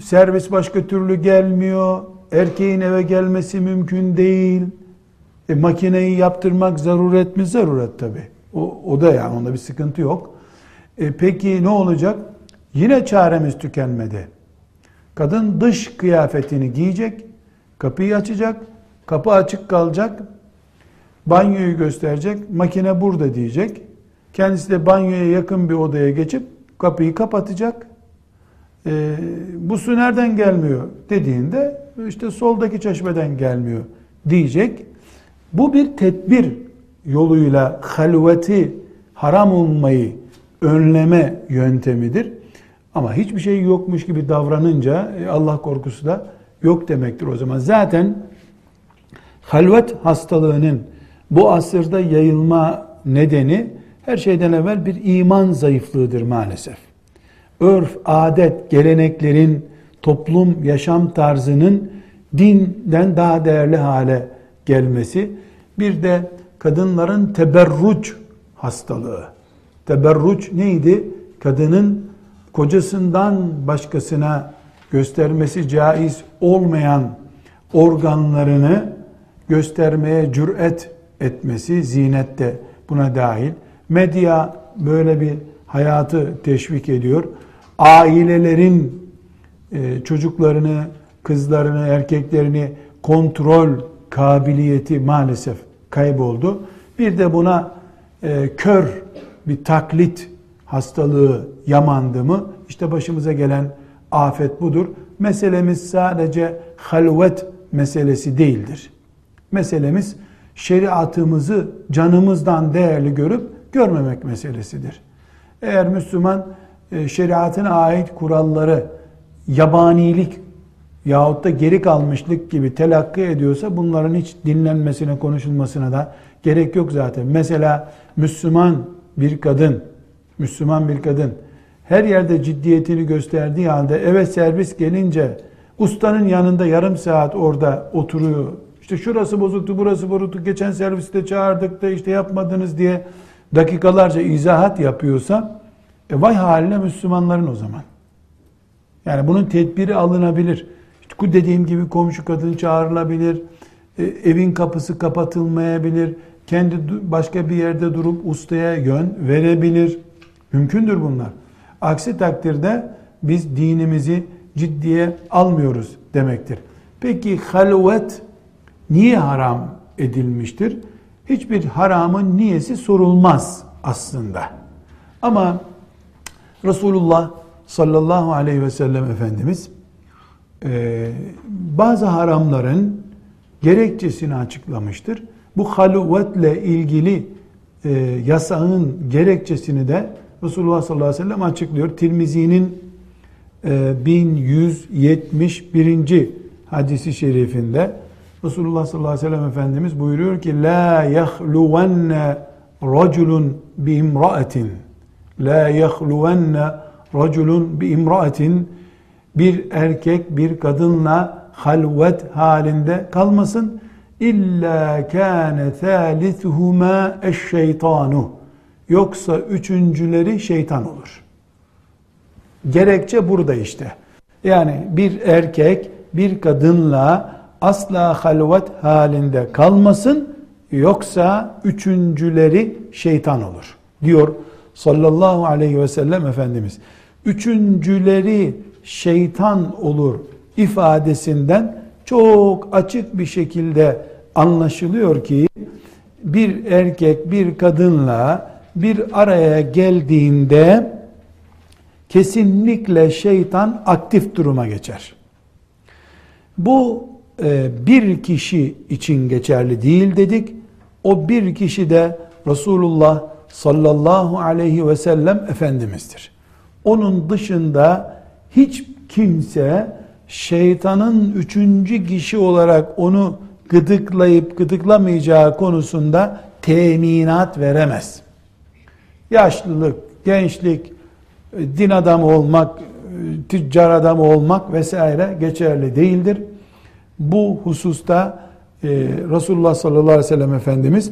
servis başka türlü gelmiyor, erkeğin eve gelmesi mümkün değil. E, makineyi yaptırmak zaruret mi? Zaruret tabi. O, o da yani onda bir sıkıntı yok. E, peki ne olacak? Yine çaremiz tükenmedi. Kadın dış kıyafetini giyecek, kapıyı açacak, kapı açık kalacak, banyoyu gösterecek, makine burada diyecek. Kendisi de banyoya yakın bir odaya geçip kapıyı kapatacak. E, bu su nereden gelmiyor dediğinde işte soldaki çeşmeden gelmiyor diyecek. Bu bir tedbir yoluyla halveti haram olmayı önleme yöntemidir. Ama hiçbir şey yokmuş gibi davranınca e, Allah korkusu da yok demektir o zaman. Zaten halvet hastalığının bu asırda yayılma nedeni her şeyden evvel bir iman zayıflığıdır maalesef. Örf, adet, geleneklerin, toplum yaşam tarzının dinden daha değerli hale gelmesi. Bir de kadınların teberruç hastalığı. Teberruç neydi? Kadının kocasından başkasına göstermesi caiz olmayan organlarını göstermeye cüret etmesi zinet de buna dahil. Medya böyle bir hayatı teşvik ediyor. Ailelerin e, çocuklarını, kızlarını, erkeklerini kontrol kabiliyeti maalesef kayboldu. Bir de buna e, kör bir taklit hastalığı yamandı mı işte başımıza gelen afet budur. Meselemiz sadece halvet meselesi değildir. Meselemiz şeriatımızı canımızdan değerli görüp görmemek meselesidir. Eğer Müslüman e, şeriatına ait kuralları yabanilik yahut da geri kalmışlık gibi telakki ediyorsa bunların hiç dinlenmesine, konuşulmasına da gerek yok zaten. Mesela Müslüman bir kadın, Müslüman bir kadın her yerde ciddiyetini gösterdiği halde eve servis gelince ustanın yanında yarım saat orada oturuyor. İşte şurası bozuktu, burası bozuktu, geçen serviste çağırdık da işte yapmadınız diye dakikalarca izahat yapıyorsa e vay haline Müslümanların o zaman. Yani bunun tedbiri alınabilir. İşte dediğim gibi komşu kadın çağrılabilir. E, evin kapısı kapatılmayabilir. kendi başka bir yerde durup ustaya yön verebilir. Mümkündür bunlar. Aksi takdirde biz dinimizi ciddiye almıyoruz demektir. Peki halvet niye haram edilmiştir? Hiçbir haramın niyesi sorulmaz aslında. Ama Resulullah sallallahu aleyhi ve sellem Efendimiz e, bazı haramların gerekçesini açıklamıştır. Bu halvetle ilgili e, yasağın gerekçesini de Resulullah sallallahu aleyhi ve sellem açıklıyor. Tirmizi'nin e, 1171. hadisi şerifinde Resulullah sallallahu aleyhi ve sellem Efendimiz buyuruyor ki La yahluvenne raculun bi imraatin La yahluvenne raculun bi imraatin bir erkek bir kadınla halvet halinde kalmasın. İlla kâne thâlithuhumâ eşşeytanu. Yoksa üçüncüleri şeytan olur. Gerekçe burada işte. Yani bir erkek bir kadınla asla halvet halinde kalmasın yoksa üçüncüleri şeytan olur diyor sallallahu aleyhi ve sellem Efendimiz. Üçüncüleri şeytan olur ifadesinden çok açık bir şekilde anlaşılıyor ki bir erkek bir kadınla bir araya geldiğinde kesinlikle şeytan aktif duruma geçer. Bu e, bir kişi için geçerli değil dedik. O bir kişi de Resulullah sallallahu aleyhi ve sellem Efendimiz'dir. Onun dışında hiç kimse şeytanın üçüncü kişi olarak onu gıdıklayıp gıdıklamayacağı konusunda teminat veremez. Yaşlılık, gençlik, din adamı olmak, tüccar adamı olmak vesaire geçerli değildir. Bu hususta e, Resulullah sallallahu aleyhi ve sellem Efendimiz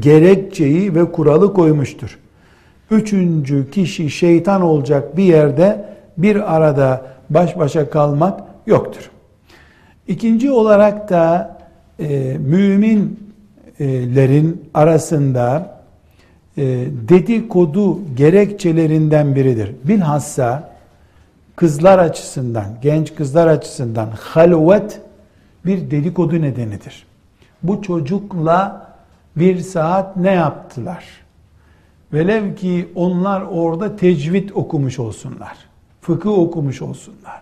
gerekçeyi ve kuralı koymuştur. Üçüncü kişi şeytan olacak bir yerde bir arada baş başa kalmak yoktur. İkinci olarak da e, müminlerin arasında e, dedikodu gerekçelerinden biridir. Bilhassa kızlar açısından, genç kızlar açısından halvet bir dedikodu nedenidir. Bu çocukla bir saat ne yaptılar? Velev ki onlar orada tecvid okumuş olsunlar, fıkıh okumuş olsunlar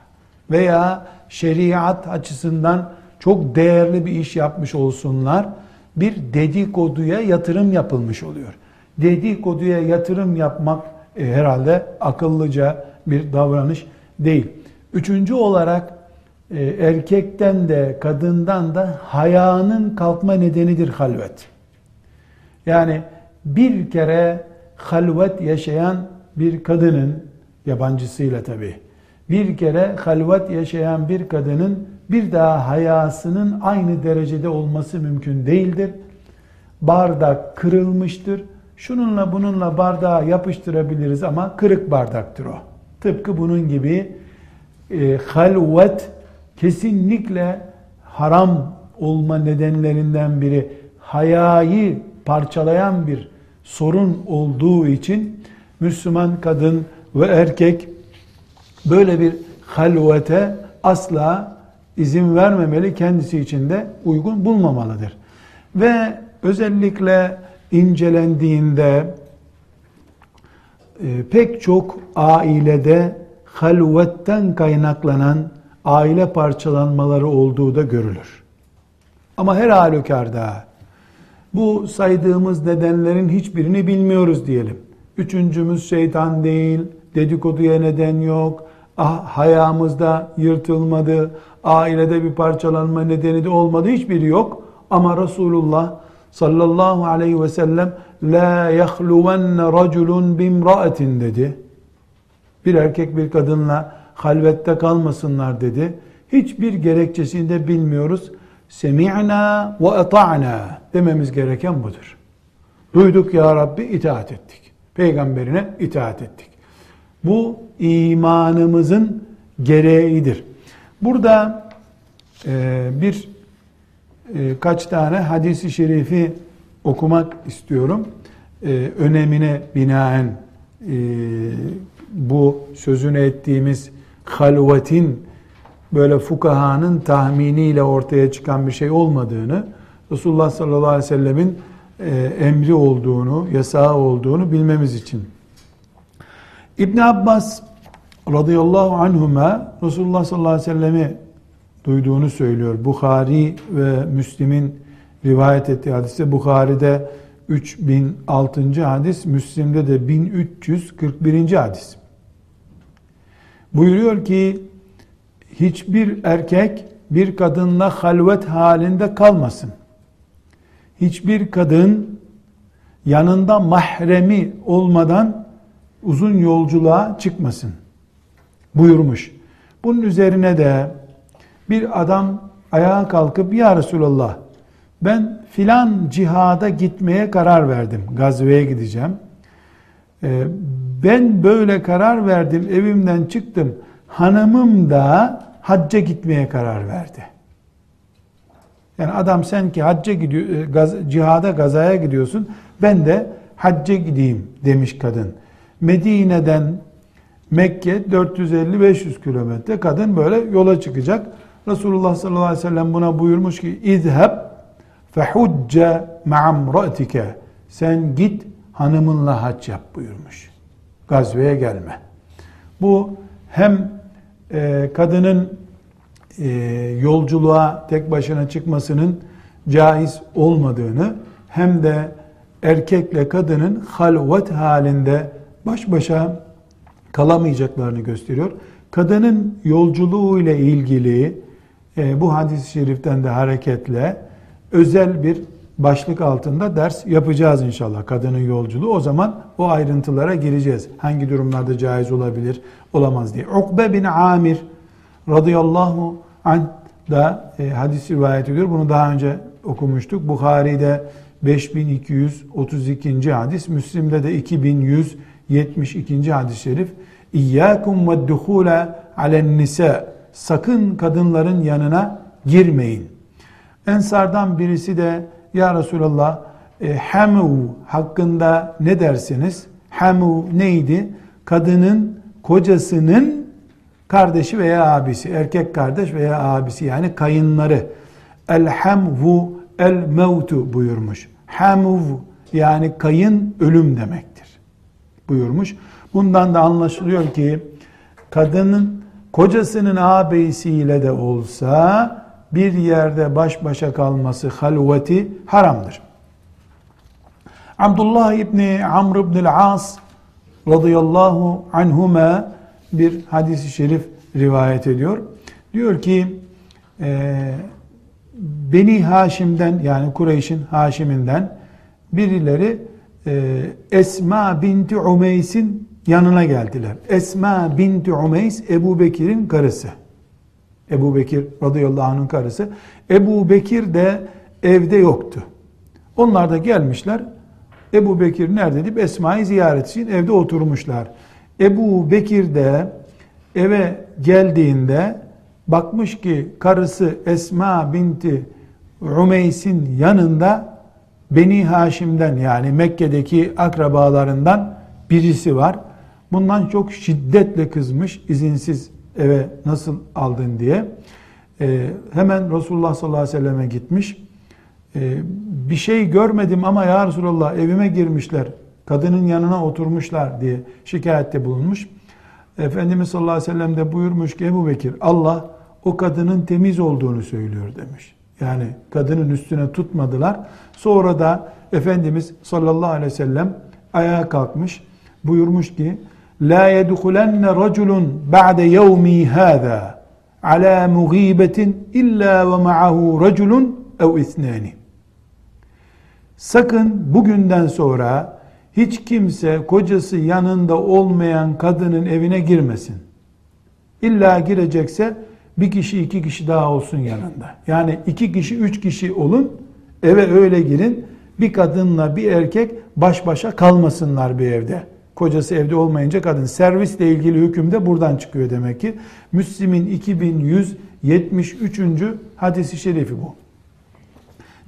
veya şeriat açısından çok değerli bir iş yapmış olsunlar, bir dedikoduya yatırım yapılmış oluyor. Dedikoduya yatırım yapmak e, herhalde akıllıca bir davranış değil. Üçüncü olarak e, erkekten de kadından da hayanın kalkma nedenidir halvet. Yani bir kere halvet yaşayan bir kadının yabancısıyla tabi bir kere halvet yaşayan bir kadının bir daha hayasının aynı derecede olması mümkün değildir. Bardak kırılmıştır. Şununla bununla bardağı yapıştırabiliriz ama kırık bardaktır o. Tıpkı bunun gibi e, halvet kesinlikle haram olma nedenlerinden biri hayayı parçalayan bir sorun olduğu için Müslüman kadın ve erkek böyle bir halvete asla izin vermemeli, kendisi için de uygun bulmamalıdır. Ve özellikle incelendiğinde e, pek çok ailede halvetten kaynaklanan aile parçalanmaları olduğu da görülür. Ama her halükarda bu saydığımız nedenlerin hiçbirini bilmiyoruz diyelim. Üçüncümüz şeytan değil, dedikoduya neden yok, ah, hayamızda yırtılmadı, ailede bir parçalanma nedeni de olmadı, hiçbiri yok. Ama Resulullah sallallahu aleyhi ve sellem la yahluvenne raculun bimraatin dedi. Bir erkek bir kadınla halvette kalmasınlar dedi. Hiçbir gerekçesini de bilmiyoruz. Semi'na ve ata'na dememiz gereken budur. Duyduk ya Rabbi itaat ettik. Peygamberine itaat ettik. Bu imanımızın gereğidir. Burada e, bir kaç tane hadisi şerifi okumak istiyorum. Ee, önemine binaen e, bu sözünü ettiğimiz halvetin böyle fukahanın tahminiyle ortaya çıkan bir şey olmadığını, Resulullah sallallahu aleyhi ve sellemin emri olduğunu, yasağı olduğunu bilmemiz için. İbn Abbas radıyallahu anhuma Resulullah sallallahu aleyhi ve sellemi duyduğunu söylüyor. Bukhari ve Müslim'in rivayet ettiği hadiste Bukhari'de 3006. hadis, Müslim'de de 1341. hadis. Buyuruyor ki hiçbir erkek bir kadınla halvet halinde kalmasın. Hiçbir kadın yanında mahremi olmadan uzun yolculuğa çıkmasın buyurmuş. Bunun üzerine de bir adam ayağa kalkıp ya Resulallah ben filan cihada gitmeye karar verdim. Gazveye gideceğim. Ee, ben böyle karar verdim, evimden çıktım. Hanımım da hacca gitmeye karar verdi. Yani adam sen ki hacca gidiyor, e, gaz, cihada gazaya gidiyorsun, ben de hacca gideyim demiş kadın. Medine'den Mekke 450-500 kilometre kadın böyle yola çıkacak. Resulullah sallallahu aleyhi ve sellem buna buyurmuş ki izheb fehucce ma'amra'tike sen git hanımınla hac yap buyurmuş. Gazveye gelme. Bu hem e, kadının e, yolculuğa tek başına çıkmasının caiz olmadığını hem de erkekle kadının halvet halinde baş başa kalamayacaklarını gösteriyor. Kadının yolculuğu ile ilgili e, bu hadis-i şeriften de hareketle özel bir başlık altında ders yapacağız inşallah. Kadının yolculuğu. O zaman o ayrıntılara gireceğiz. Hangi durumlarda caiz olabilir, olamaz diye. Ukbe bin Amir radıyallahu anh da e, hadis rivayet ediyor. Bunu daha önce okumuştuk. Bukhari'de 5232. hadis, Müslim'de de 2172. hadis-i şerif. İyyâkum ve duhûle alen nisa. Sakın kadınların yanına girmeyin. Ensardan birisi de ya Resulallah e, hamu hakkında ne dersiniz? Hamu neydi? Kadının kocasının kardeşi veya abisi, erkek kardeş veya abisi yani kayınları. El hamvu el mevtu buyurmuş. Hamuv yani kayın ölüm demektir buyurmuş. Bundan da anlaşılıyor ki kadının kocasının ağabeyisiyle de olsa bir yerde baş başa kalması halveti haramdır. Abdullah İbni Amr İbni As radıyallahu anhuma bir hadisi şerif rivayet ediyor. Diyor ki e, Beni Haşim'den yani Kureyş'in Haşim'inden birileri e, Esma binti Umeys'in yanına geldiler. Esma binti Umeys Ebu Bekir'in karısı. Ebu Bekir radıyallahu anh'ın karısı. Ebu Bekir de evde yoktu. Onlar da gelmişler. Ebu Bekir nerede deyip Esma'yı ziyaret için evde oturmuşlar. Ebu Bekir de eve geldiğinde bakmış ki karısı Esma binti Umeys'in yanında Beni Haşim'den yani Mekke'deki akrabalarından birisi var. Bundan çok şiddetle kızmış izinsiz eve nasıl aldın diye. Ee, hemen Resulullah sallallahu aleyhi ve selleme gitmiş. Ee, bir şey görmedim ama ya Resulullah evime girmişler. Kadının yanına oturmuşlar diye şikayette bulunmuş. Efendimiz sallallahu aleyhi ve sellem de buyurmuş ki Ebu Bekir Allah o kadının temiz olduğunu söylüyor demiş. Yani kadının üstüne tutmadılar. Sonra da Efendimiz sallallahu aleyhi ve sellem ayağa kalkmış. Buyurmuş ki La yedhulenne raculun ba'de yevmi hâzâ ala mughibetin illa ve ma'ahu raculun ev ithnani. Sakın bugünden sonra hiç kimse kocası yanında olmayan kadının evine girmesin. İlla girecekse bir kişi iki kişi daha olsun yanında. Yani iki kişi üç kişi olun eve öyle girin. Bir kadınla bir erkek baş başa kalmasınlar bir evde. Kocası evde olmayınca kadın. Servisle ilgili hüküm de buradan çıkıyor demek ki. Müslim'in 2173. hadisi şerifi bu.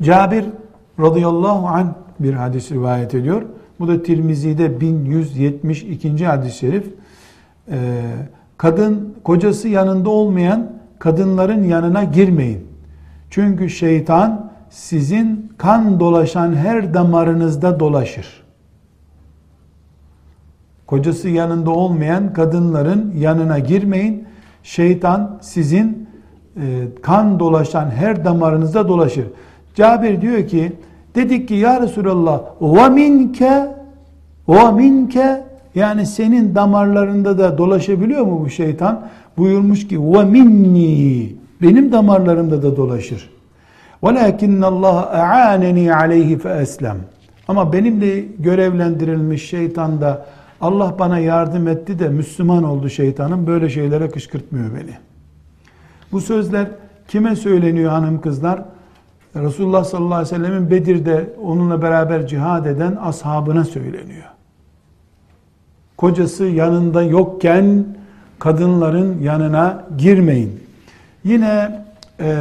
Cabir radıyallahu anh bir hadis rivayet ediyor. Bu da Tirmizi'de 1172. hadis-i şerif. Ee, kadın kocası yanında olmayan kadınların yanına girmeyin. Çünkü şeytan sizin kan dolaşan her damarınızda dolaşır. Kocası yanında olmayan kadınların yanına girmeyin. Şeytan sizin e, kan dolaşan her damarınızda dolaşır. Cabir diyor ki dedik ki ya Resulallah ve minke ve minke yani senin damarlarında da dolaşabiliyor mu bu şeytan? Buyurmuş ki ve minni benim damarlarımda da dolaşır. وَلَكِنَّ اللّٰهَ اَعَانَنِي عَلَيْهِ فَاَسْلَمْ Ama benimle görevlendirilmiş şeytan da Allah bana yardım etti de Müslüman oldu şeytanım böyle şeylere kışkırtmıyor beni. Bu sözler kime söyleniyor hanım kızlar? Resulullah sallallahu aleyhi ve sellemin Bedir'de onunla beraber cihad eden ashabına söyleniyor. Kocası yanında yokken kadınların yanına girmeyin. Yine e,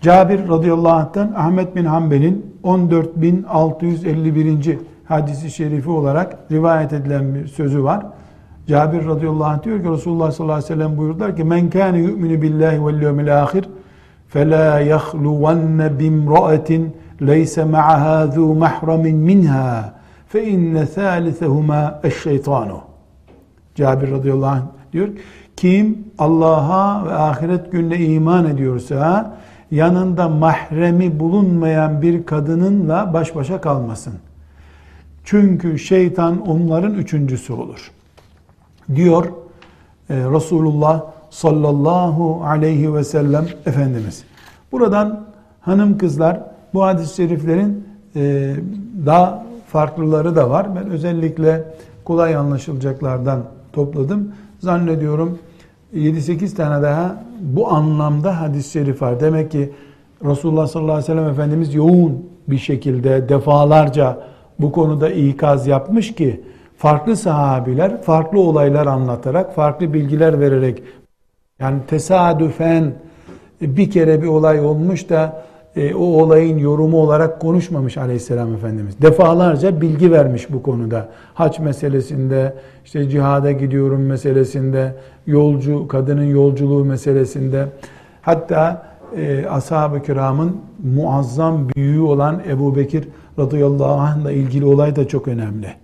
Cabir radıyallahu anh'tan Ahmet bin Hanbel'in 14.651 hadisi şerifi olarak rivayet edilen bir sözü var. Cabir radıyallahu anh diyor ki Resulullah sallallahu aleyhi ve sellem buyurdular ki men kâne yu'minu billahi vel yevmil ahir فَلَا يَخْلُوَنَّ بِمْرَأَةٍ لَيْسَ مَعَهَا ذُو مَحْرَمٍ مِنْهَا فَاِنَّ ثَالِثَهُمَا الشَّيْطَانُ Cabir radıyallahu anh diyor kim Allah'a ve ahiret gününe iman ediyorsa yanında mahremi bulunmayan bir kadınınla baş başa kalmasın. Çünkü şeytan onların üçüncüsü olur. Diyor e, Resulullah sallallahu aleyhi ve sellem Efendimiz. Buradan hanım kızlar bu hadis-i şeriflerin e, daha farklıları da var. Ben özellikle kolay anlaşılacaklardan topladım. Zannediyorum 7-8 tane daha bu anlamda hadis-i şerif var. Demek ki Resulullah sallallahu aleyhi ve sellem Efendimiz yoğun bir şekilde defalarca bu konuda ikaz yapmış ki farklı sahabiler farklı olaylar anlatarak, farklı bilgiler vererek yani tesadüfen bir kere bir olay olmuş da e, o olayın yorumu olarak konuşmamış aleyhisselam Efendimiz. Defalarca bilgi vermiş bu konuda. Haç meselesinde, işte cihada gidiyorum meselesinde, yolcu, kadının yolculuğu meselesinde. Hatta e, ashab-ı kiramın muazzam büyüğü olan Ebu Bekir radıyallahu anh'la ilgili olay da çok önemli.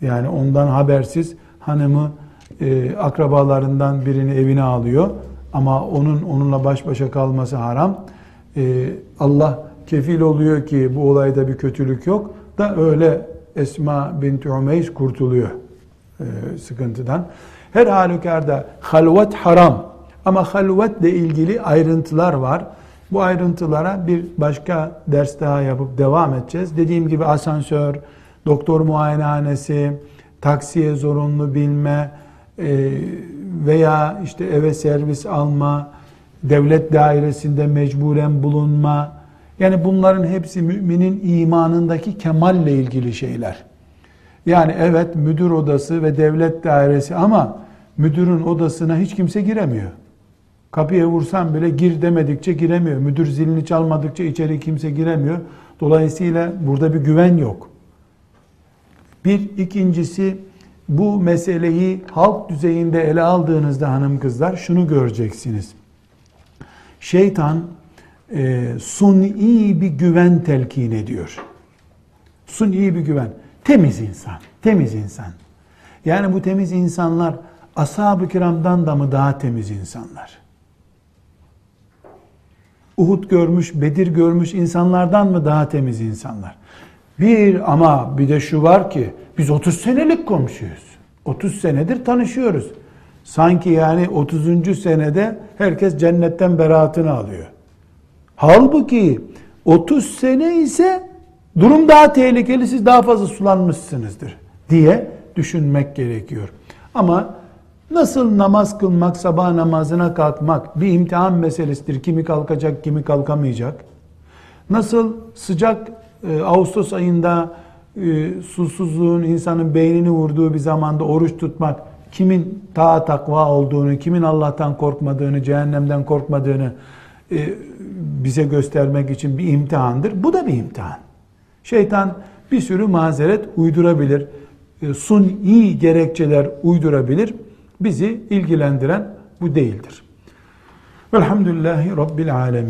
Yani ondan habersiz hanımı e, akrabalarından birini evine alıyor ama onun onunla baş başa kalması haram. E, Allah kefil oluyor ki bu olayda bir kötülük yok da öyle Esma binti Umeys kurtuluyor e, sıkıntıdan. Her halükarda halvet haram ama halvetle ilgili ayrıntılar var. Bu ayrıntılara bir başka ders daha yapıp devam edeceğiz. Dediğim gibi asansör, doktor muayenehanesi, taksiye zorunlu bilme, e, veya işte eve servis alma, devlet dairesinde mecburen bulunma, yani bunların hepsi müminin imanındaki kemalle ilgili şeyler. Yani evet müdür odası ve devlet dairesi ama müdürün odasına hiç kimse giremiyor. Kapıya vursan bile gir demedikçe giremiyor. Müdür zilini çalmadıkça içeri kimse giremiyor. Dolayısıyla burada bir güven yok. Bir ikincisi bu meseleyi halk düzeyinde ele aldığınızda hanım kızlar şunu göreceksiniz. Şeytan e, suni bir güven telkin ediyor. Suni bir güven. Temiz insan, temiz insan. Yani bu temiz insanlar ashab-ı kiramdan da mı daha temiz insanlar? Uhud görmüş, Bedir görmüş insanlardan mı daha temiz insanlar? Bir ama bir de şu var ki biz 30 senelik komşuyuz. 30 senedir tanışıyoruz. Sanki yani 30. senede herkes cennetten beraatını alıyor. Halbuki 30 sene ise durum daha tehlikeli siz daha fazla sulanmışsınızdır diye düşünmek gerekiyor. Ama nasıl namaz kılmak, sabah namazına kalkmak bir imtihan meselesidir. Kimi kalkacak, kimi kalkamayacak. Nasıl sıcak e, Ağustos ayında e, susuzluğun insanın beynini vurduğu bir zamanda oruç tutmak kimin ta takva olduğunu, kimin Allah'tan korkmadığını, cehennemden korkmadığını e, bize göstermek için bir imtihandır. Bu da bir imtihan. Şeytan bir sürü mazeret uydurabilir. E, suni gerekçeler uydurabilir. Bizi ilgilendiren bu değildir. Velhamdülillahi Rabbil Alemin.